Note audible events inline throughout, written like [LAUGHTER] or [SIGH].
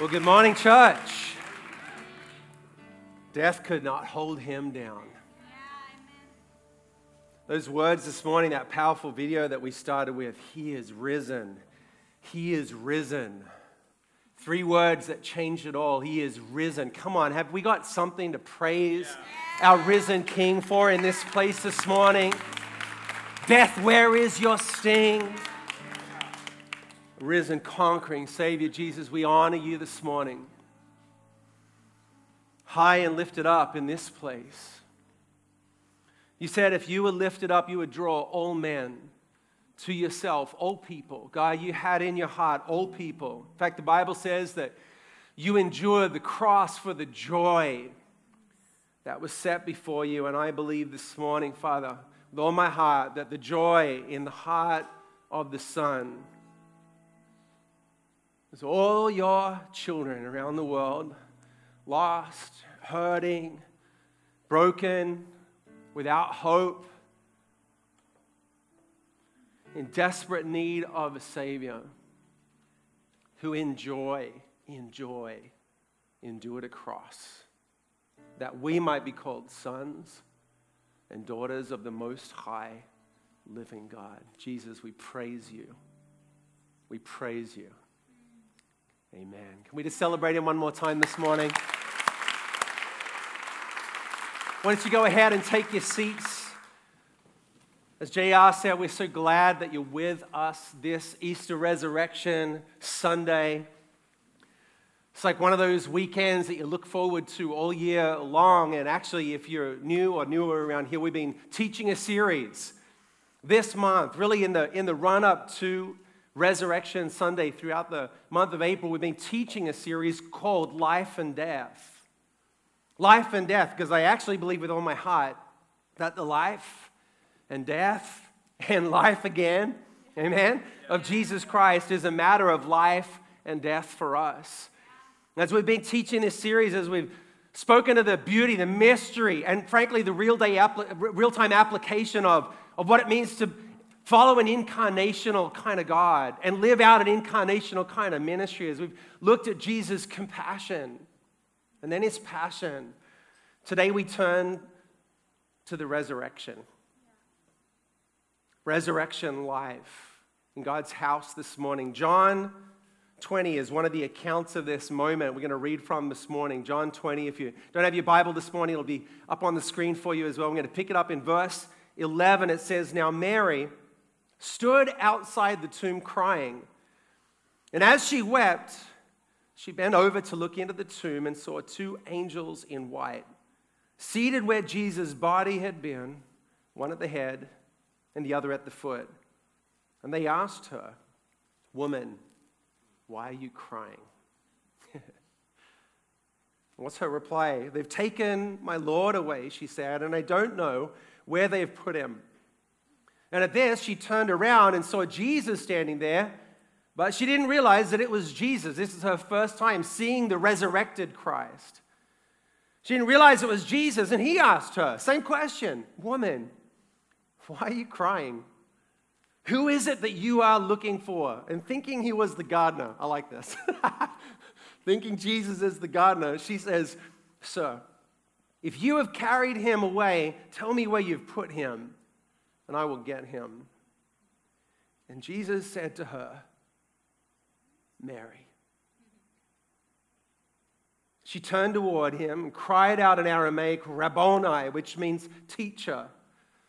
Well, good morning, church. Death could not hold him down. Those words this morning, that powerful video that we started with, He is risen. He is risen. Three words that changed it all. He is risen. Come on, have we got something to praise our risen King for in this place this morning? Death, where is your sting? Risen, conquering Savior Jesus, we honor you this morning. High and lifted up in this place. You said if you were lifted up, you would draw all men to yourself, all people. God, you had in your heart all people. In fact, the Bible says that you endured the cross for the joy that was set before you. And I believe this morning, Father, with all my heart, that the joy in the heart of the Son is all your children around the world lost, hurting, broken, without hope, in desperate need of a Savior who in joy, in joy, endured a cross that we might be called sons and daughters of the Most High living God. Jesus, we praise you. We praise you. Amen. Can we just celebrate him one more time this morning? Why don't you go ahead and take your seats? As JR said, we're so glad that you're with us this Easter Resurrection Sunday. It's like one of those weekends that you look forward to all year long. And actually, if you're new or newer around here, we've been teaching a series this month, really in the, in the run up to Resurrection Sunday throughout the month of April. We've been teaching a series called Life and Death. Life and Death, because I actually believe with all my heart that the life and death [LAUGHS] and life again, amen, of Jesus Christ is a matter of life and death for us. As we've been teaching this series, as we've spoken of the beauty, the mystery, and frankly, the real day, real time application of, of what it means to follow an incarnational kind of God and live out an incarnational kind of ministry as we've looked at Jesus' compassion and then his passion. Today we turn to the resurrection. Resurrection life in God's house this morning. John 20 is one of the accounts of this moment we're going to read from this morning. John 20. If you don't have your Bible this morning, it'll be up on the screen for you as well. I'm going to pick it up in verse 11. It says, Now Mary stood outside the tomb crying. And as she wept, she bent over to look into the tomb and saw two angels in white, seated where Jesus' body had been, one at the head and the other at the foot. And they asked her, Woman, why are you crying? [LAUGHS] What's her reply? They've taken my Lord away, she said, and I don't know where they've put him. And at this, she turned around and saw Jesus standing there, but she didn't realize that it was Jesus. This is her first time seeing the resurrected Christ. She didn't realize it was Jesus, and he asked her, same question Woman, why are you crying? Who is it that you are looking for? And thinking he was the gardener, I like this. [LAUGHS] thinking Jesus is the gardener, she says, Sir, if you have carried him away, tell me where you've put him and I will get him. And Jesus said to her, Mary. She turned toward him and cried out in Aramaic, Rabboni, which means teacher.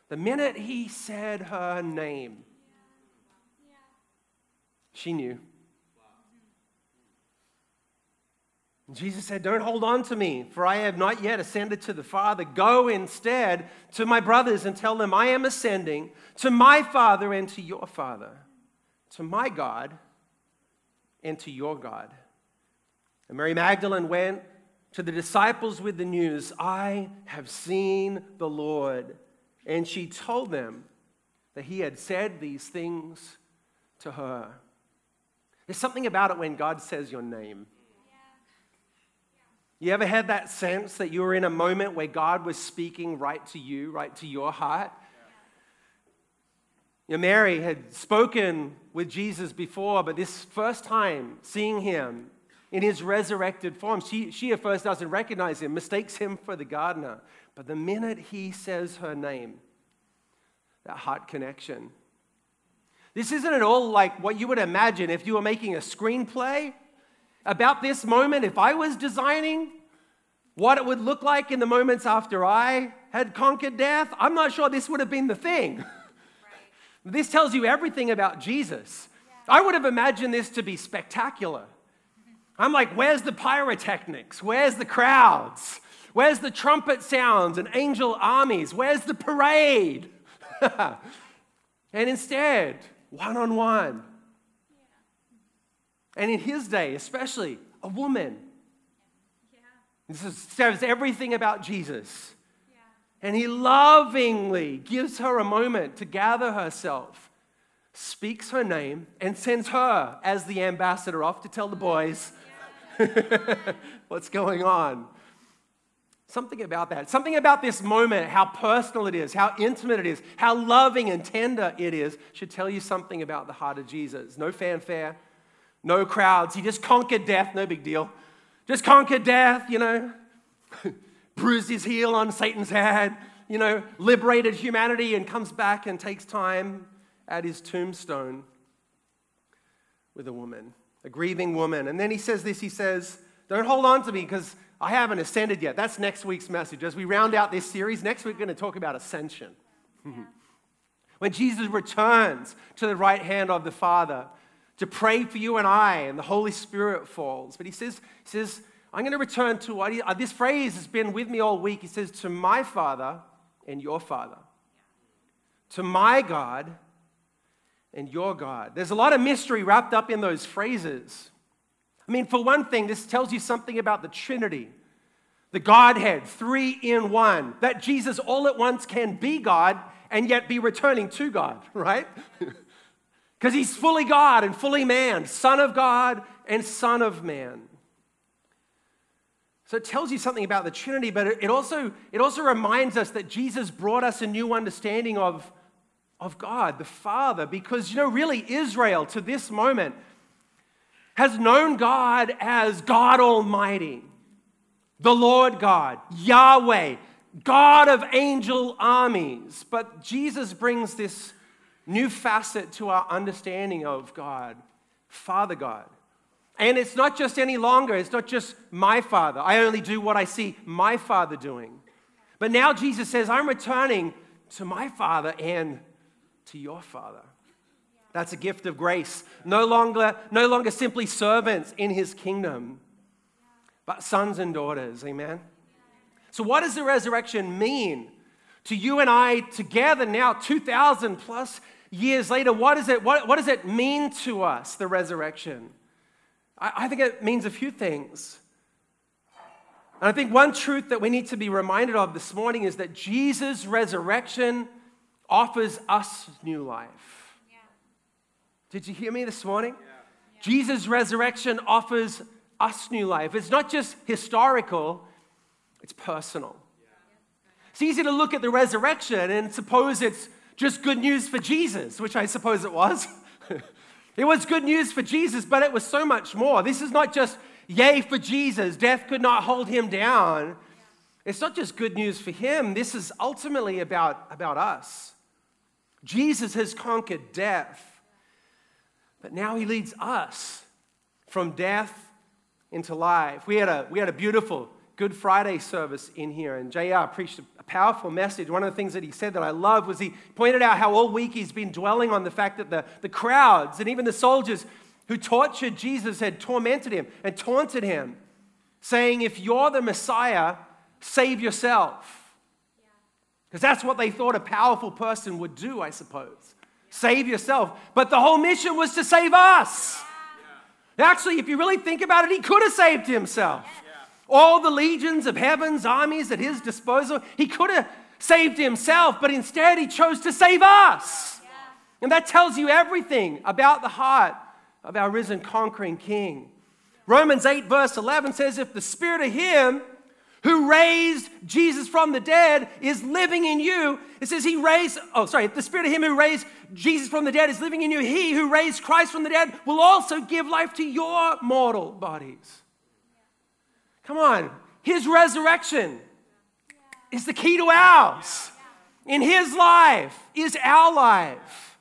The minute he said her name, she knew. Jesus said, Don't hold on to me, for I have not yet ascended to the Father. Go instead to my brothers and tell them, I am ascending to my Father and to your Father, to my God and to your God. And Mary Magdalene went to the disciples with the news, I have seen the Lord. And she told them that he had said these things to her. There's something about it when God says your name. You ever had that sense that you were in a moment where God was speaking right to you, right to your heart? Know, Mary had spoken with Jesus before, but this first time seeing him, in his resurrected form. She, she at first doesn't recognize him, mistakes him for the gardener. But the minute he says her name, that heart connection. This isn't at all like what you would imagine if you were making a screenplay about this moment. If I was designing what it would look like in the moments after I had conquered death, I'm not sure this would have been the thing. Right. [LAUGHS] this tells you everything about Jesus. Yeah. I would have imagined this to be spectacular. I'm like, where's the pyrotechnics? Where's the crowds? Where's the trumpet sounds and angel armies? Where's the parade? [LAUGHS] and instead, one on one. And in his day, especially, a woman this says everything about Jesus. Yeah. And he lovingly gives her a moment to gather herself, speaks her name, and sends her as the ambassador off to tell the boys yeah. [LAUGHS] what's going on. Something about that. Something about this moment, how personal it is, how intimate it is, how loving and tender it is, should tell you something about the heart of Jesus. No fanfare, no crowds. He just conquered death, no big deal. Just conquered death, you know, [LAUGHS] bruised his heel on Satan's head, you know, liberated humanity and comes back and takes time at his tombstone with a woman, a grieving woman. And then he says this he says, Don't hold on to me because I haven't ascended yet. That's next week's message. As we round out this series, next week we're going to talk about ascension. [LAUGHS] when Jesus returns to the right hand of the Father, to pray for you and I, and the Holy Spirit falls. But he says, he says I'm going to return to what he, uh, this phrase has been with me all week. He says, To my Father and your Father, to my God and your God. There's a lot of mystery wrapped up in those phrases. I mean, for one thing, this tells you something about the Trinity, the Godhead, three in one, that Jesus all at once can be God and yet be returning to God, [LAUGHS] right? Because he's fully God and fully man, Son of God and Son of man. So it tells you something about the Trinity, but it also, it also reminds us that Jesus brought us a new understanding of, of God, the Father, because, you know, really, Israel to this moment has known God as God Almighty, the Lord God, Yahweh, God of angel armies. But Jesus brings this new facet to our understanding of God, Father God. And it's not just any longer, it's not just my Father. I only do what I see my Father doing. But now Jesus says, I'm returning to my Father and to your Father. That's a gift of grace. No longer, no longer simply servants in his kingdom, but sons and daughters. Amen. So, what does the resurrection mean to you and I together now, 2,000 plus years later, what, is it, what, what does it mean to us, the resurrection? I, I think it means a few things. And I think one truth that we need to be reminded of this morning is that Jesus' resurrection offers us new life. Yeah. Did you hear me this morning? Yeah. Yeah. Jesus' resurrection offers us new life. It's not just historical, it's personal. It's easy to look at the resurrection and suppose it's just good news for Jesus, which I suppose it was. [LAUGHS] it was good news for Jesus, but it was so much more. This is not just yay for Jesus, death could not hold him down. It's not just good news for him, this is ultimately about, about us. Jesus has conquered death, but now he leads us from death into life. We had a, we had a beautiful Good Friday service in here, and JR preached a powerful message. One of the things that he said that I love was he pointed out how all week he's been dwelling on the fact that the, the crowds and even the soldiers who tortured Jesus had tormented him and taunted him, saying, If you're the Messiah, save yourself. Because that's what they thought a powerful person would do, I suppose. Save yourself. But the whole mission was to save us. Actually, if you really think about it, he could have saved himself all the legions of heaven's armies at his disposal. He could have saved himself, but instead he chose to save us. Yeah. And that tells you everything about the heart of our risen conquering king. Romans 8, verse 11 says, If the spirit of him who raised Jesus from the dead is living in you. It says he raised, oh, sorry, if the spirit of him who raised Jesus from the dead is living in you. He who raised Christ from the dead will also give life to your mortal bodies. Come on, his resurrection is the key to ours. In his life is our life.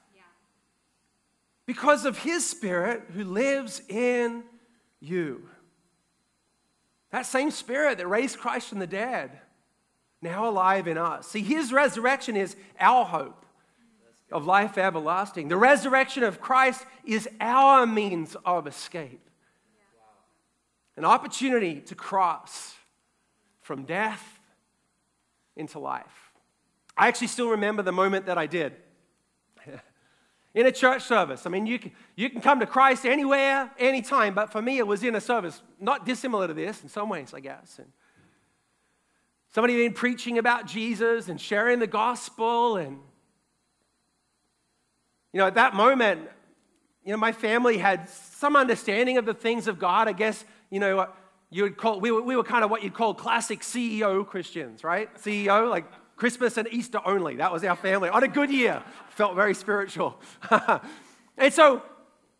Because of his spirit who lives in you. That same spirit that raised Christ from the dead, now alive in us. See, his resurrection is our hope of life everlasting. The resurrection of Christ is our means of escape. An opportunity to cross from death into life. I actually still remember the moment that I did [LAUGHS] in a church service. I mean, you can, you can come to Christ anywhere, anytime, but for me, it was in a service not dissimilar to this in some ways, I guess. And somebody had been preaching about Jesus and sharing the gospel. And, you know, at that moment, you know, my family had some understanding of the things of God. I guess, you know, what you would call, we were, we were kind of what you'd call classic CEO Christians, right? CEO, like Christmas and Easter only. That was our family on a good year. Felt very spiritual. [LAUGHS] and so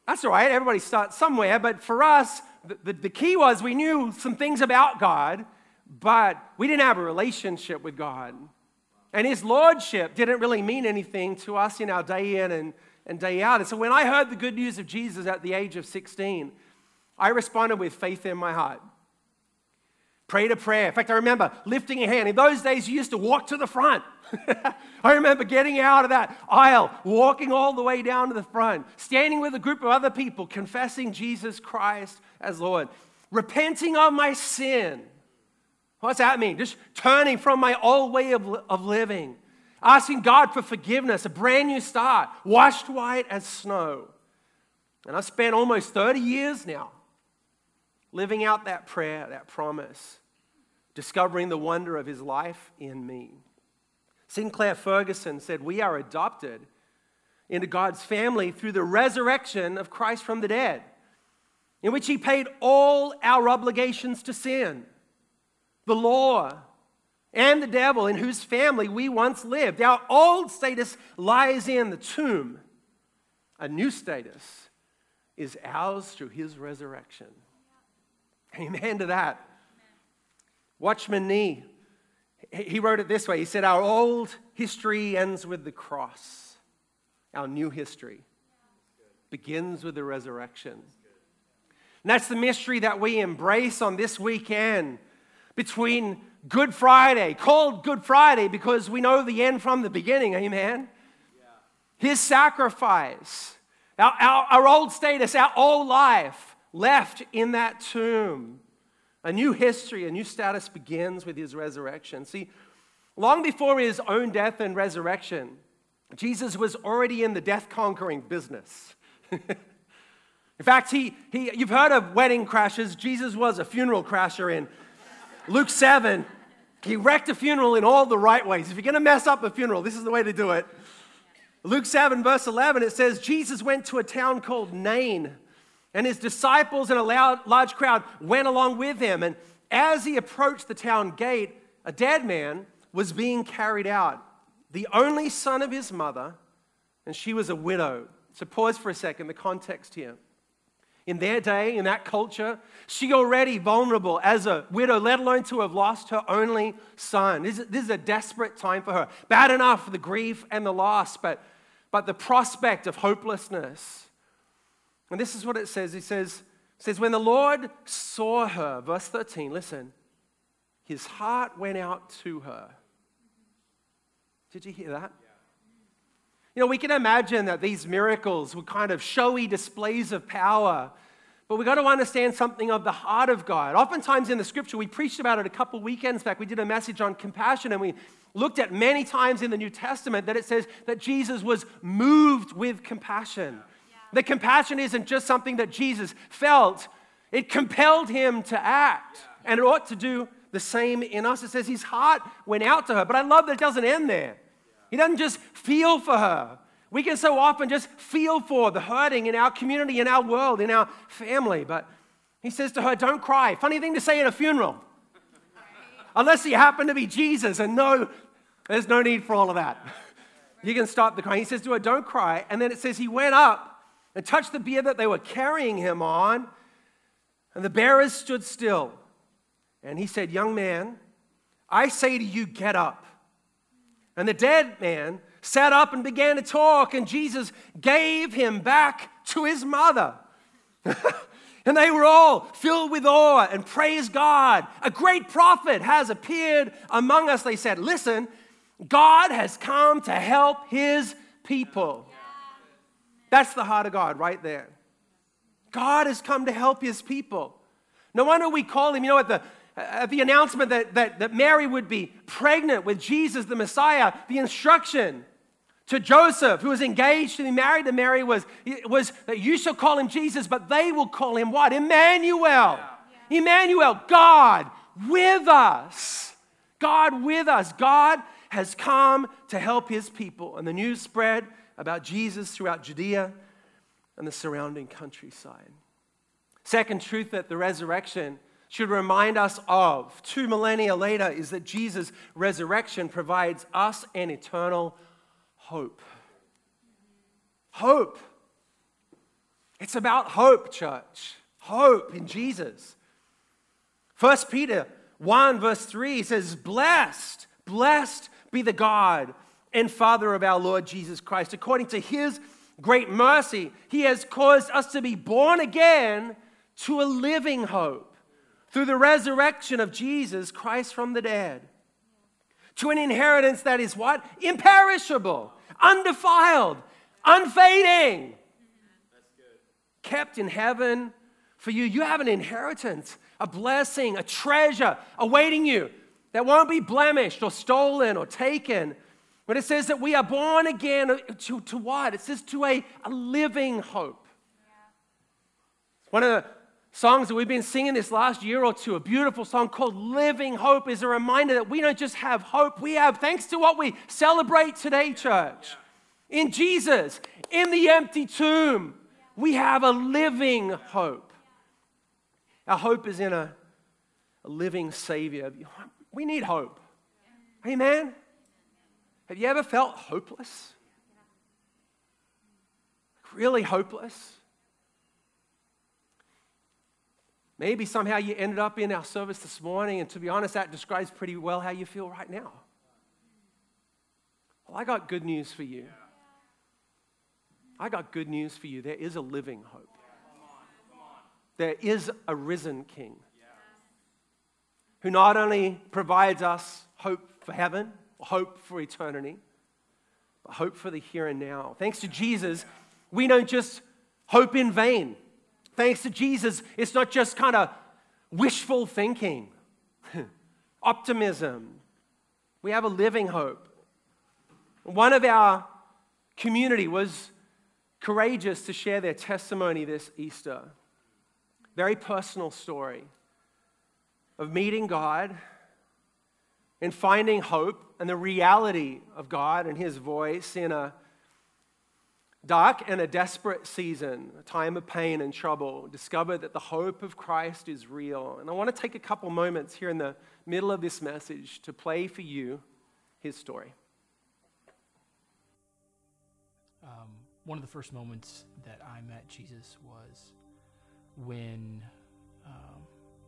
that's all right. Everybody starts somewhere. But for us, the, the, the, key was we knew some things about God, but we didn't have a relationship with God. And his lordship didn't really mean anything to us in our day in and, and day out. And so when I heard the good news of Jesus at the age of 16, I responded with faith in my heart prayed a prayer. In fact, I remember lifting a hand. In those days, you used to walk to the front. [LAUGHS] I remember getting out of that aisle, walking all the way down to the front, standing with a group of other people, confessing Jesus Christ as Lord, repenting of my sin. What's that mean? Just turning from my old way of, of living, asking God for forgiveness, a brand new start, washed white as snow. And I've spent almost 30 years now living out that prayer, that promise discovering the wonder of his life in me. Sinclair Ferguson said, We are adopted into God's family through the resurrection of Christ from the dead, in which he paid all our obligations to sin, the law, and the devil, in whose family we once lived. Our old status lies in the tomb. A new status is ours through his resurrection. Amen to that. Watchman Nee, he wrote it this way He said, Our old history ends with the cross, our new history begins with the resurrection. And that's the mystery that we embrace on this weekend between Good Friday, called Good Friday because we know the end from the beginning, amen? His sacrifice, our, our, our old status, our old life left in that tomb a new history, a new status begins with his resurrection. See, long before his own death and resurrection, Jesus was already in the death conquering business. [LAUGHS] in fact, he, he, you've heard of wedding crashes. Jesus was a funeral crasher in Luke 7. He wrecked a funeral in all the right ways. If you're going to mess up a funeral, this is the way to do it. Luke 7, verse 11, it says, Jesus went to a town called Nain and his disciples and a large crowd went along with him. And as he approached the town gate, a dead man was being carried out, the only son of his mother, and she was a widow. So pause for a second, the context here. In their day, in that culture, she already vulnerable as a widow, let alone to have lost her only son. This is, this is a desperate time for her. Bad enough for the grief and the loss, but, but the prospect of hopelessness and this is what it says. It says, says, when the Lord saw her, verse 13, listen, his heart went out to her. Did you hear that? You know, we can imagine that these miracles were kind of showy displays of power, but we've got to understand something of the heart of God. Oftentimes in the scripture, we preached about it a couple weekends back. We did a message on compassion, and we looked at many times in the New Testament that it says that Jesus was moved with compassion. The compassion isn't just something that Jesus felt, it compelled him to act. And it ought to do the same in us. It says his heart went out to her. But I love that it doesn't end there. He doesn't just feel for her. We can so often just feel for the hurting in our community, in our world, in our family. But he says to her, Don't cry. Funny thing to say at a funeral. unless he happened to be Jesus. And no, there's no need for all of that. You can stop the crying. He says to her, Don't cry. And then it says he went up and touched the bier that they were carrying him on, and the bearers stood still. And he said, Young man, I say to you, get up. And the dead man sat up and began to talk, and Jesus gave him back to his mother. [LAUGHS] and they were all filled with awe and praised God. A great prophet has appeared among us, they said. Listen, God has come to help his people. That's the heart of God right there. God has come to help his people. No wonder we call him, you know, at the, at the announcement that, that, that Mary would be pregnant with Jesus, the Messiah, the instruction to Joseph, who was engaged to be married to Mary, was, was that you shall call him Jesus, but they will call him what? Emmanuel. Yeah. Emmanuel, God with us. God with us. God has come to help his people. And the news spread about Jesus throughout Judea and the surrounding countryside. Second truth that the resurrection should remind us of two millennia later is that Jesus' resurrection provides us an eternal hope. Hope. It's about hope, church. Hope in Jesus. 1 Peter 1, verse 3 says, Blessed, blessed be the God and Father of our Lord Jesus Christ. According to his great mercy, he has caused us to be born again to a living hope through the resurrection of Jesus Christ from the dead. To an inheritance that is what? Imperishable, undefiled, unfading, kept in heaven for you. You have an inheritance, a blessing, a treasure awaiting you that won't be blemished or stolen or taken. But it says that we are born again to, to what? It says to a, a living hope. Yeah. One of the songs that we've been singing this last year or two, a beautiful song called Living Hope, is a reminder that we don't just have hope, we have, thanks to what we celebrate today, church. In Jesus, in the empty tomb, we have a living hope. Our hope is in a, a living Savior. We need hope. Amen? Have you ever felt hopeless? Really hopeless? Maybe somehow you ended up in our service this morning, and to be honest, that describes pretty well how you feel right now. Well, I got good news for you. I got good news for you. There is a living hope, there is a risen King who not only provides us hope for heaven, hope for eternity, but hope for the here and now. Thanks to Jesus, we don't just hope in vain. Thanks to Jesus, it's not just kind of wishful thinking, [LAUGHS] optimism. We have a living hope. One of our community was courageous to share their testimony this Easter. Very personal story of meeting God and finding hope and the reality of God and His voice in a dark and a desperate season, a time of pain and trouble, discover that the hope of Christ is real. And I want to take a couple moments here in the middle of this message to play for you his story. Um, one of the first moments that I met Jesus was when um,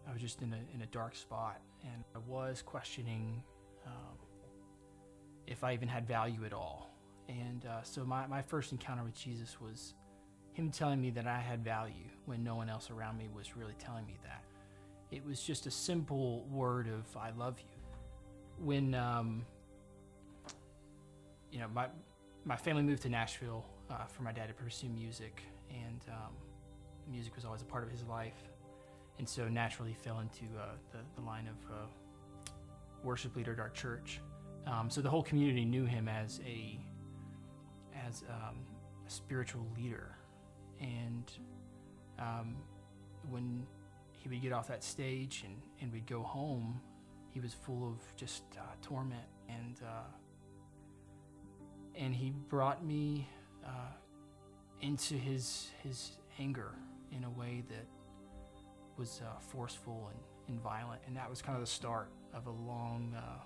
I was just in a, in a dark spot and I was questioning um, if I even had value at all. And uh, so my, my first encounter with Jesus was him telling me that I had value when no one else around me was really telling me that. It was just a simple word of "I love you." When um, you know my my family moved to Nashville uh, for my dad to pursue music, and um, music was always a part of his life and so naturally fell into uh, the, the line of uh, worship leader at our church. Um, so the whole community knew him as a as um, a spiritual leader, and um, when he would get off that stage and, and we'd go home, he was full of just uh, torment and uh, and he brought me uh, into his his anger in a way that was uh, forceful and, and violent, and that was kind of the start of a long, uh,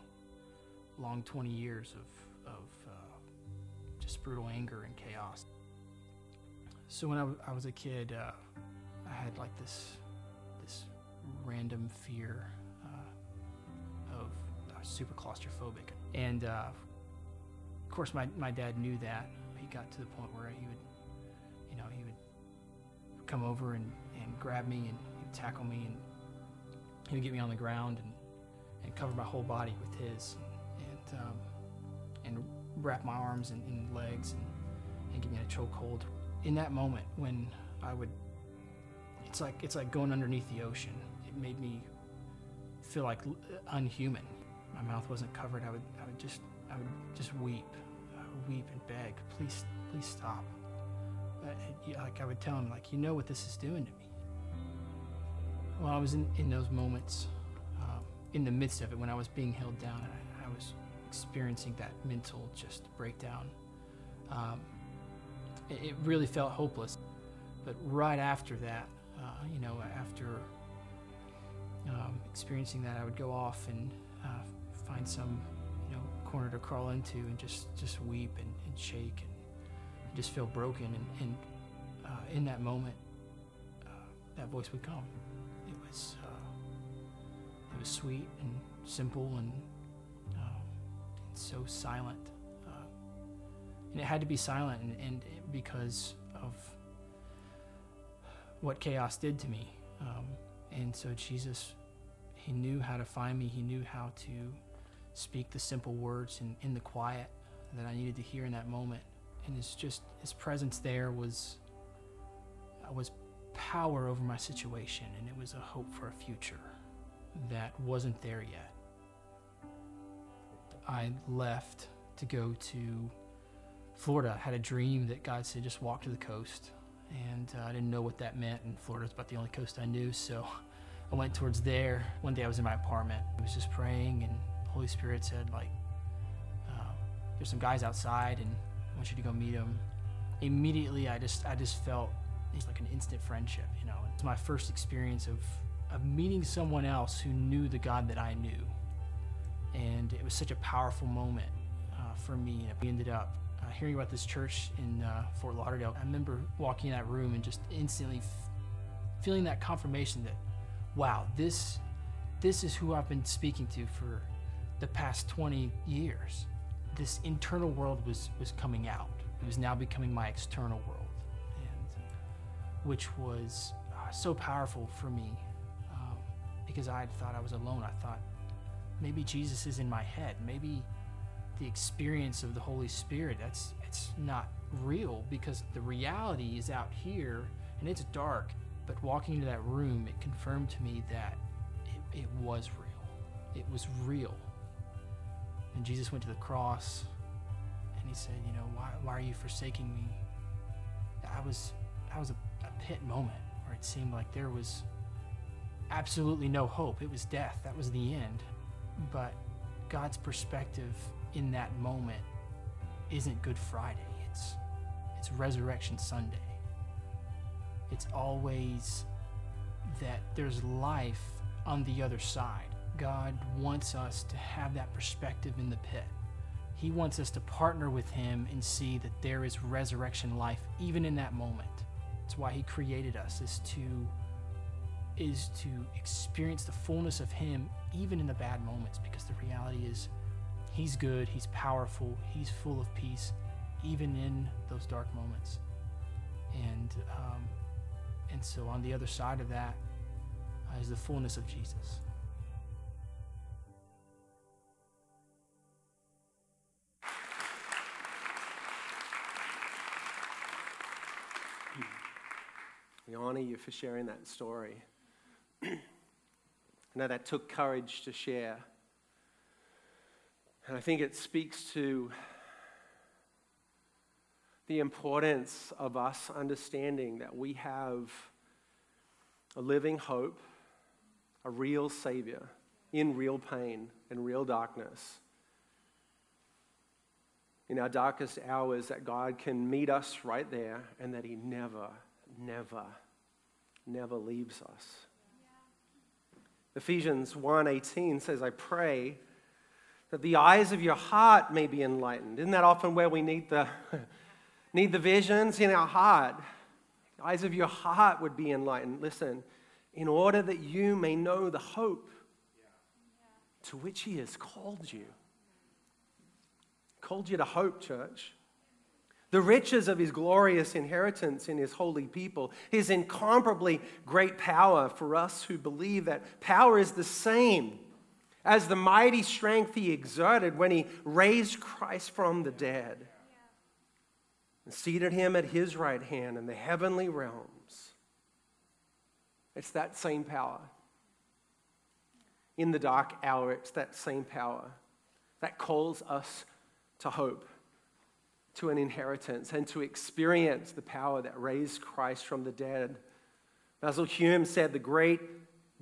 long 20 years of, of uh, just brutal anger and chaos. So when I, w- I was a kid, uh, I had like this this random fear uh, of I was super claustrophobic, and uh, of course my, my dad knew that. He got to the point where he would, you know, he would come over and, and grab me and he'd tackle me and he would get me on the ground and, and cover my whole body with his um, and wrap my arms and, and legs and, and get me a chokehold. In that moment when I would it's like it's like going underneath the ocean. It made me feel like unhuman. My mouth wasn't covered. I would I would just I would just weep, I would weep and beg, please please stop. Uh, yeah, like I would tell him like you know what this is doing to me. Well, I was in, in those moments, um, in the midst of it, when I was being held down, I, I experiencing that mental just breakdown. Um, it, it really felt hopeless. But right after that, uh, you know, after um, experiencing that, I would go off and uh, find some, you know, corner to crawl into and just, just weep and, and shake and just feel broken. And, and uh, in that moment, uh, that voice would come. It was, uh, it was sweet and simple and, and so silent. Uh, and it had to be silent, and, and because of what chaos did to me. Um, and so Jesus, he knew how to find me. He knew how to speak the simple words in, in the quiet that I needed to hear in that moment. And it's just his presence there was was power over my situation, and it was a hope for a future that wasn't there yet. I left to go to Florida. Had a dream that God said just walk to the coast and uh, I didn't know what that meant. And Florida's about the only coast I knew, so I went towards there. One day I was in my apartment. I was just praying, and Holy Spirit said, like, um, "There's some guys outside, and I want you to go meet them." Immediately, I just I just felt it's like an instant friendship. You know, it's my first experience of of meeting someone else who knew the God that I knew, and it was such a powerful moment uh, for me. We ended up uh, hearing about this church in uh, Fort Lauderdale, I remember walking in that room and just instantly f- feeling that confirmation that, wow, this, this is who I've been speaking to for the past 20 years. This internal world was, was coming out. It was now becoming my external world, and which was uh, so powerful for me um, because I thought I was alone. I thought maybe Jesus is in my head. Maybe the experience of the Holy Spirit, that's it's not real because the reality is out here and it's dark. But walking into that room, it confirmed to me that it, it was real. It was real. And Jesus went to the cross and he said, you know, why, why are you forsaking me? I was that was a, a pit moment where it seemed like there was absolutely no hope. It was death. That was the end. But God's perspective in that moment isn't Good Friday. It's it's Resurrection Sunday. It's always that there's life on the other side. God wants us to have that perspective in the pit. He wants us to partner with him and see that there is resurrection life even in that moment. That's why he created us is to is to experience the fullness of him even in the bad moments because the reality is He's good, He's powerful, He's full of peace, even in those dark moments. And, um, and so on the other side of that uh, is the fullness of Jesus. We honor you for sharing that story. [CLEARS THROAT] I know that took courage to share. And I think it speaks to the importance of us understanding that we have a living hope, a real Savior in real pain and real darkness. In our darkest hours, that God can meet us right there and that He never, never, never leaves us. Ephesians 1:18 says, I pray that the eyes of your heart may be enlightened. Isn't that often where we need the, [LAUGHS] need the visions in our heart? The eyes of your heart would be enlightened. Listen, in order that you may know the hope to which he has called you. Called you to hope, church. The riches of his glorious inheritance in his holy people, his incomparably great power for us who believe that power is the same as the mighty strength he exerted when he raised Christ from the dead and seated him at his right hand in the heavenly realms. It's that same power. In the dark hour, it's that same power that calls us to hope, to an inheritance, and to experience the power that raised Christ from the dead. Basil Hume said the great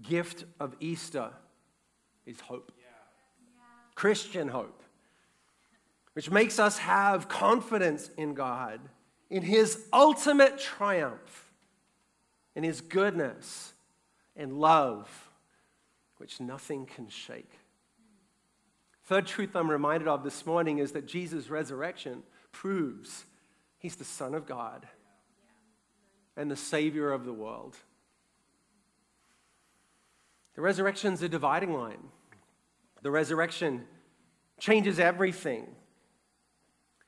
gift of Easter is hope. Yeah. Christian hope, which makes us have confidence in God, in His ultimate triumph, in His goodness and love, which nothing can shake. Third truth I'm reminded of this morning is that Jesus' resurrection proves He's the Son of God and the Savior of the world. The resurrection is a dividing line. The resurrection changes everything.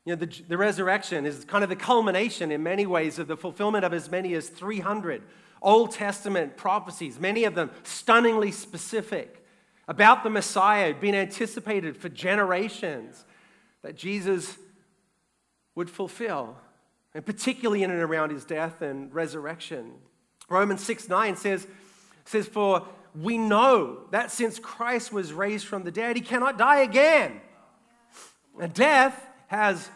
You know, the, the resurrection is kind of the culmination in many ways of the fulfillment of as many as 300 Old Testament prophecies, many of them stunningly specific about the Messiah, being anticipated for generations that Jesus would fulfill, and particularly in and around his death and resurrection. Romans 6 9 says, says, For we know that since Christ was raised from the dead, he cannot die again. And death has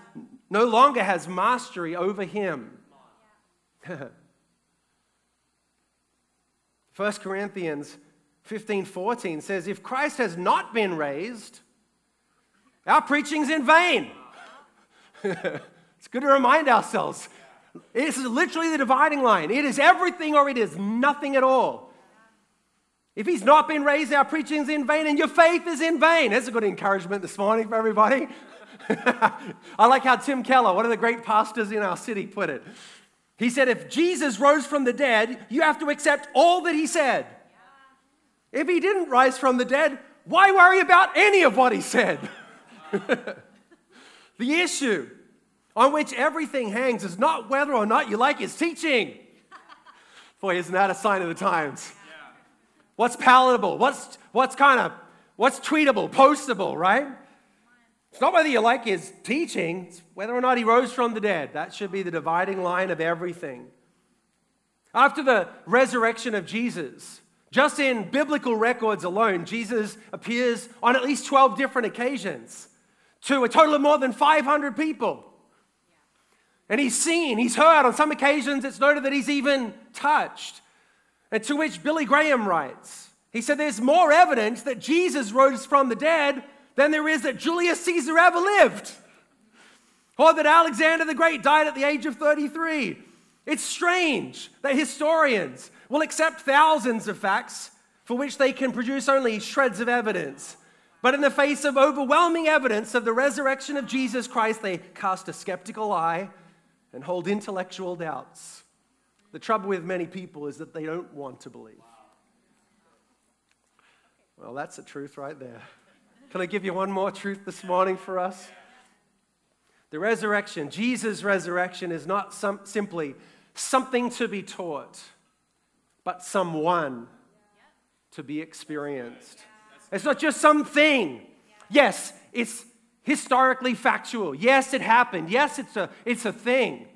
no longer has mastery over him. [LAUGHS] 1 Corinthians 15 14 says, If Christ has not been raised, our preaching's in vain. [LAUGHS] it's good to remind ourselves. It's literally the dividing line. It is everything or it is nothing at all. If he's not been raised, our preaching is in vain and your faith is in vain. That's a good encouragement this morning for everybody. [LAUGHS] I like how Tim Keller, one of the great pastors in our city, put it. He said, If Jesus rose from the dead, you have to accept all that he said. If he didn't rise from the dead, why worry about any of what he said? [LAUGHS] the issue on which everything hangs is not whether or not you like his teaching. [LAUGHS] Boy, isn't that a sign of the times? What's palatable? What's, what's kind of, what's tweetable, postable, right? It's not whether you like his teaching, it's whether or not he rose from the dead. That should be the dividing line of everything. After the resurrection of Jesus, just in biblical records alone, Jesus appears on at least 12 different occasions to a total of more than 500 people. And he's seen, he's heard. On some occasions, it's noted that he's even touched. And to which Billy Graham writes, he said, There's more evidence that Jesus rose from the dead than there is that Julius Caesar ever lived, or that Alexander the Great died at the age of 33. It's strange that historians will accept thousands of facts for which they can produce only shreds of evidence. But in the face of overwhelming evidence of the resurrection of Jesus Christ, they cast a skeptical eye and hold intellectual doubts. The trouble with many people is that they don't want to believe. Well, that's the truth right there. Can I give you one more truth this morning for us? The resurrection, Jesus' resurrection, is not some, simply something to be taught, but someone to be experienced. It's not just something. Yes, it's historically factual. Yes, it happened. Yes, it's a, it's a thing.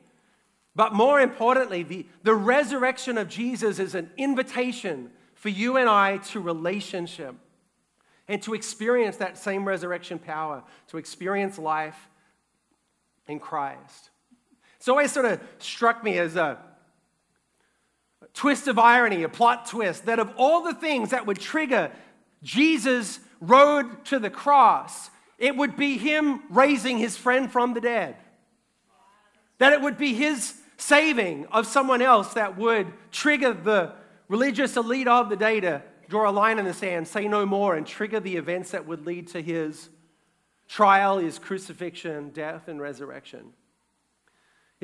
But more importantly, the, the resurrection of Jesus is an invitation for you and I to relationship and to experience that same resurrection power, to experience life in Christ. It's always sort of struck me as a twist of irony, a plot twist, that of all the things that would trigger Jesus' road to the cross, it would be him raising his friend from the dead. That it would be his saving of someone else that would trigger the religious elite of the day to draw a line in the sand, say no more, and trigger the events that would lead to his trial, his crucifixion, death, and resurrection.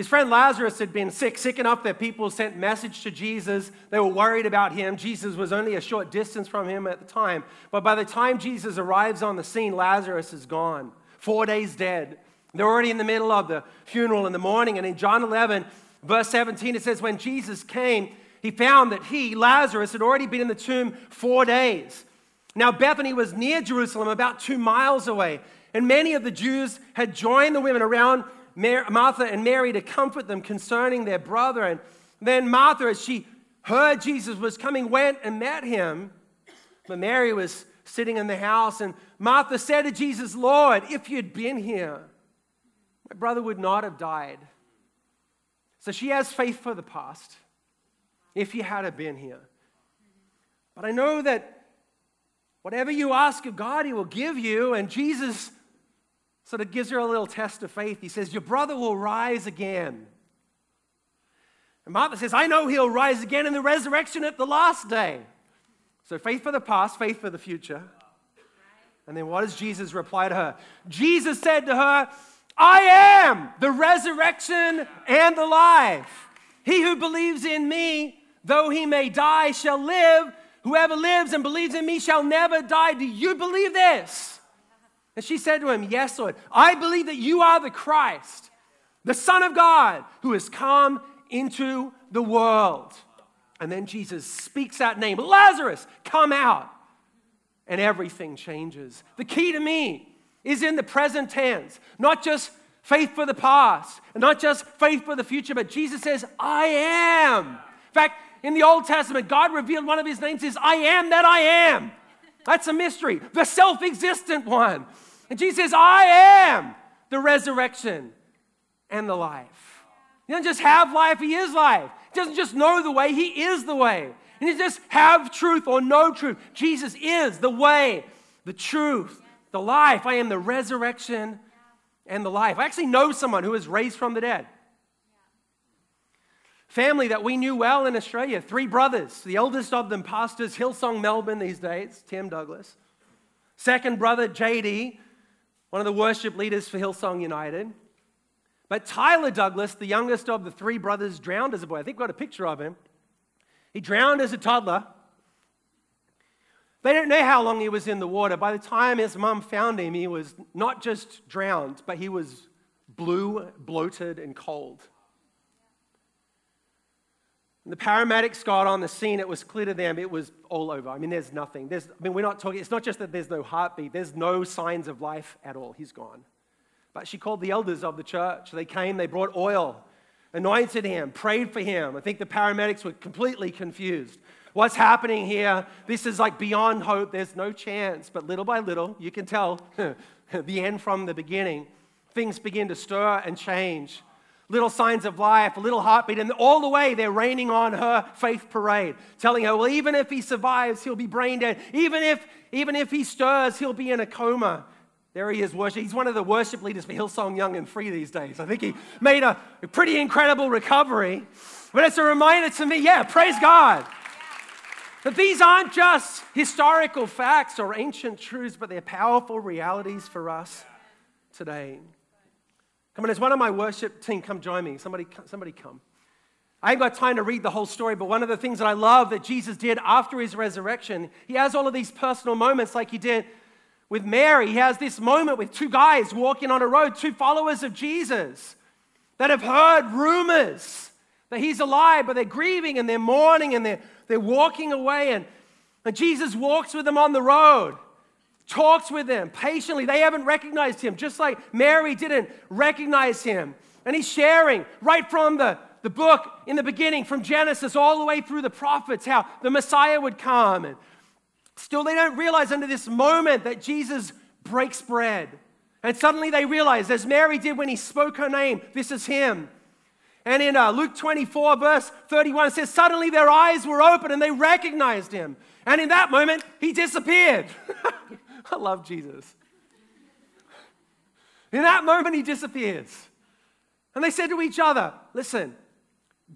His friend Lazarus had been sick, sick enough that people sent message to Jesus. They were worried about him. Jesus was only a short distance from him at the time. But by the time Jesus arrives on the scene, Lazarus is gone, four days dead. They're already in the middle of the funeral in the morning. And in John 11, verse 17, it says, When Jesus came, he found that he, Lazarus, had already been in the tomb four days. Now, Bethany was near Jerusalem, about two miles away. And many of the Jews had joined the women around Martha and Mary to comfort them concerning their brother. And then Martha, as she heard Jesus was coming, went and met him. But Mary was sitting in the house, and Martha said to Jesus, Lord, if you'd been here, my brother would not have died. So she has faith for the past, if you had been here. But I know that whatever you ask of God, He will give you. And Jesus sort of gives her a little test of faith. He says, Your brother will rise again. And Martha says, I know he'll rise again in the resurrection at the last day. So faith for the past, faith for the future. And then what does Jesus reply to her? Jesus said to her, I am the resurrection and the life. He who believes in me, though he may die, shall live. Whoever lives and believes in me shall never die. Do you believe this? And she said to him, Yes, Lord, I believe that you are the Christ, the Son of God, who has come into the world. And then Jesus speaks that name Lazarus, come out. And everything changes. The key to me is in the present tense, not just faith for the past, and not just faith for the future, but Jesus says, I am. In fact, in the Old Testament, God revealed one of his names is I am that I am. That's a mystery, the self existent one. And Jesus says, I am the resurrection and the life. He doesn't just have life, He is life. He doesn't just know the way, He is the way. He just have truth or no truth. Jesus is the way, the truth, the life. I am the resurrection and the life. I actually know someone who was raised from the dead family that we knew well in Australia, three brothers. The eldest of them pastors Hillsong Melbourne these days, Tim Douglas. Second brother, JD, one of the worship leaders for Hillsong United. But Tyler Douglas, the youngest of the three brothers, drowned as a boy. I think we've got a picture of him. He drowned as a toddler. They don't know how long he was in the water. By the time his mum found him, he was not just drowned, but he was blue, bloated, and cold. The paramedics got on the scene, it was clear to them it was all over. I mean, there's nothing. There's, I mean, we're not talking, it's not just that there's no heartbeat, there's no signs of life at all. He's gone. But she called the elders of the church. They came, they brought oil, anointed him, prayed for him. I think the paramedics were completely confused. What's happening here? This is like beyond hope. There's no chance. But little by little, you can tell [LAUGHS] the end from the beginning. Things begin to stir and change little signs of life, a little heartbeat, and all the way they're raining on her faith parade, telling her, well, even if he survives, he'll be brain dead. Even if, even if he stirs, he'll be in a coma. There he is worship. He's one of the worship leaders for Hillsong Young and Free these days. I think he made a, pretty incredible recovery. But it's a reminder to me, yeah, praise God. That these aren't just historical facts or ancient truths, but they're powerful realities for us today. Come on, as one of my worship team, come join me. Somebody, somebody come. I ain't got time to read the whole story, but one of the things that I love that Jesus did after his resurrection, he has all of these personal moments like he did with Mary. He has this moment with two guys walking on a road, two followers of Jesus that have heard rumors that he's alive, but they're grieving and they're mourning and they're, they're walking away. And, and Jesus walks with them on the road talks with them patiently. They haven't recognized him, just like Mary didn't recognize him. And he's sharing right from the, the book in the beginning, from Genesis all the way through the prophets, how the Messiah would come. And still, they don't realize under this moment that Jesus breaks bread. And suddenly they realize, as Mary did when he spoke her name, this is him. And in uh, Luke 24, verse 31, it says, Suddenly their eyes were open and they recognized him. And in that moment, he disappeared. [LAUGHS] [LAUGHS] I love Jesus. In that moment, he disappears. And they said to each other, Listen,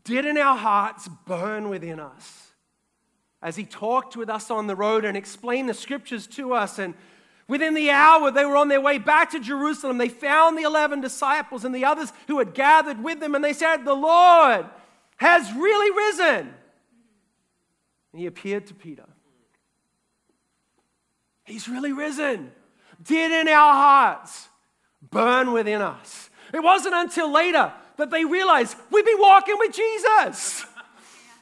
didn't our hearts burn within us as he talked with us on the road and explained the scriptures to us. And within the hour, they were on their way back to Jerusalem. They found the 11 disciples and the others who had gathered with them, and they said, The Lord has really risen. And he appeared to Peter. He's really risen. Did in our hearts burn within us. It wasn't until later that they realized we've been walking with Jesus.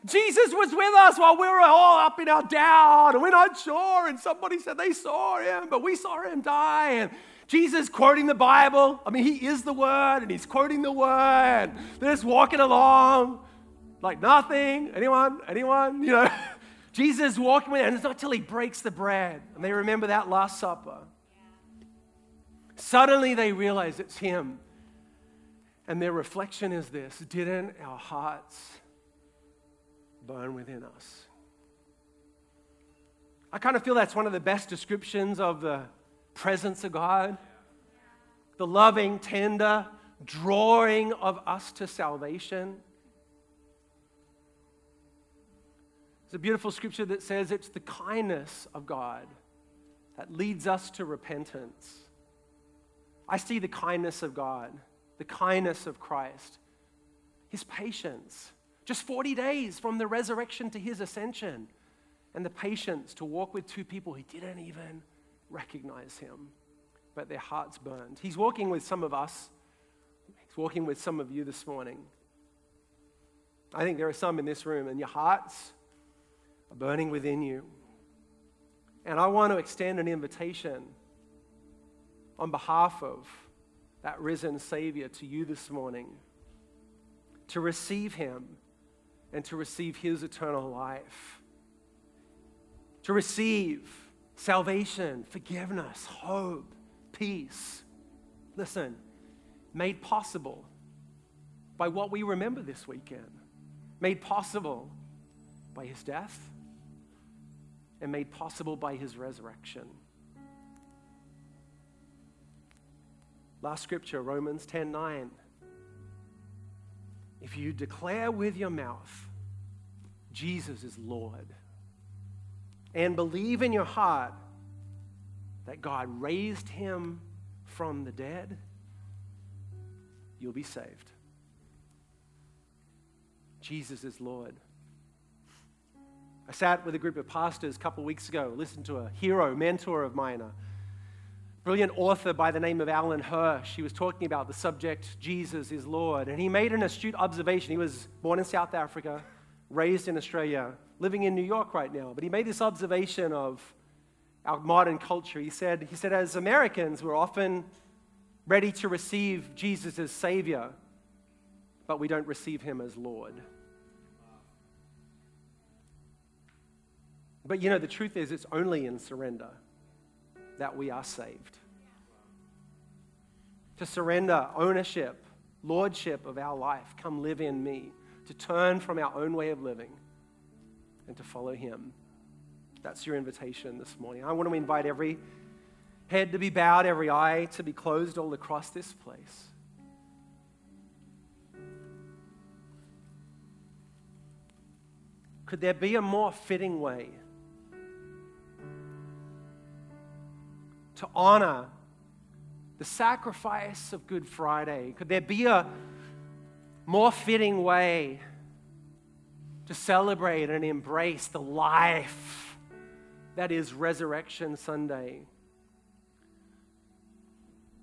Jesus was with us while we were all up in our doubt and we're not sure. And somebody said they saw him, but we saw him die. And Jesus quoting the Bible. I mean, he is the word and he's quoting the word. They're just walking along like nothing. Anyone? Anyone? You know, [LAUGHS] Jesus walking with, them, and it's not till he breaks the bread. And they remember that Last Supper. Suddenly they realize it's him. And their reflection is this Didn't our hearts burn within us? I kind of feel that's one of the best descriptions of the presence of God. The loving, tender drawing of us to salvation. It's a beautiful scripture that says it's the kindness of God that leads us to repentance. I see the kindness of God, the kindness of Christ, his patience. Just 40 days from the resurrection to his ascension, and the patience to walk with two people who didn't even recognize him, but their hearts burned. He's walking with some of us, he's walking with some of you this morning. I think there are some in this room, and your hearts burning within you. And I want to extend an invitation on behalf of that risen Savior to you this morning to receive Him and to receive His eternal life, to receive salvation, forgiveness, hope, peace. Listen, made possible by what we remember this weekend, made possible by His death, and made possible by His resurrection. Last scripture, Romans 10 9. If you declare with your mouth, Jesus is Lord, and believe in your heart that God raised him from the dead, you'll be saved. Jesus is Lord. I sat with a group of pastors a couple of weeks ago, listened to a hero, mentor of mine, a brilliant author by the name of Alan Hirsch. He was talking about the subject, Jesus is Lord. And he made an astute observation. He was born in South Africa, raised in Australia, living in New York right now. But he made this observation of our modern culture. He said, he said as Americans, we're often ready to receive Jesus as Savior, but we don't receive Him as Lord. But you know, the truth is, it's only in surrender that we are saved. To surrender ownership, lordship of our life, come live in me, to turn from our own way of living and to follow Him. That's your invitation this morning. I want to invite every head to be bowed, every eye to be closed all across this place. Could there be a more fitting way to honor the sacrifice of Good Friday? Could there be a more fitting way to celebrate and embrace the life that is Resurrection Sunday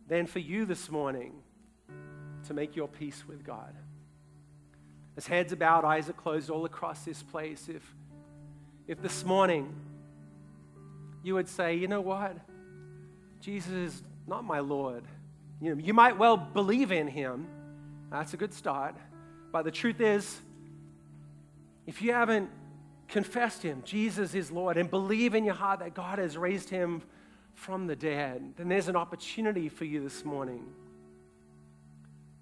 than for you this morning to make your peace with God? As heads bowed, eyes are closed all across this place, if, if this morning you would say, you know what? Jesus is not my Lord. You, know, you might well believe in him. That's a good start. But the truth is, if you haven't confessed him, Jesus is Lord, and believe in your heart that God has raised him from the dead, then there's an opportunity for you this morning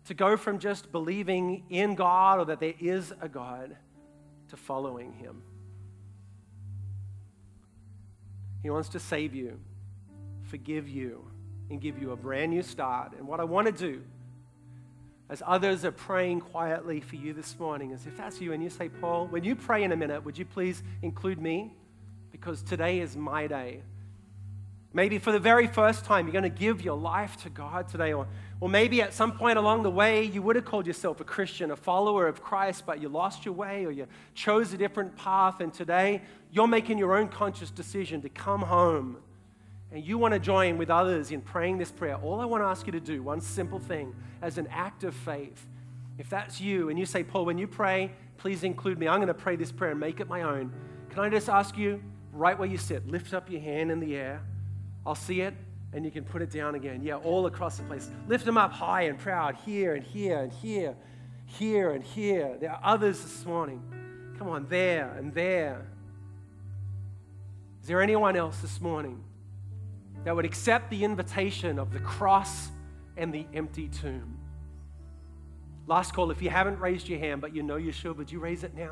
to go from just believing in God or that there is a God to following him. He wants to save you forgive you and give you a brand new start. And what I want to do as others are praying quietly for you this morning, as if that's you and you say, Paul, when you pray in a minute, would you please include me? Because today is my day. Maybe for the very first time, you're going to give your life to God today. Or, or maybe at some point along the way, you would have called yourself a Christian, a follower of Christ, but you lost your way or you chose a different path. And today, you're making your own conscious decision to come home. And you want to join with others in praying this prayer. All I want to ask you to do, one simple thing, as an act of faith. If that's you and you say, Paul, when you pray, please include me. I'm going to pray this prayer and make it my own. Can I just ask you, right where you sit, lift up your hand in the air? I'll see it, and you can put it down again. Yeah, all across the place. Lift them up high and proud, here and here and here, here and here. There are others this morning. Come on, there and there. Is there anyone else this morning that would accept the invitation of the cross and the empty tomb? Last call, if you haven't raised your hand, but you know you should, would you raise it now?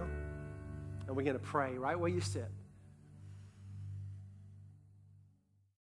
And we're going to pray right where you sit.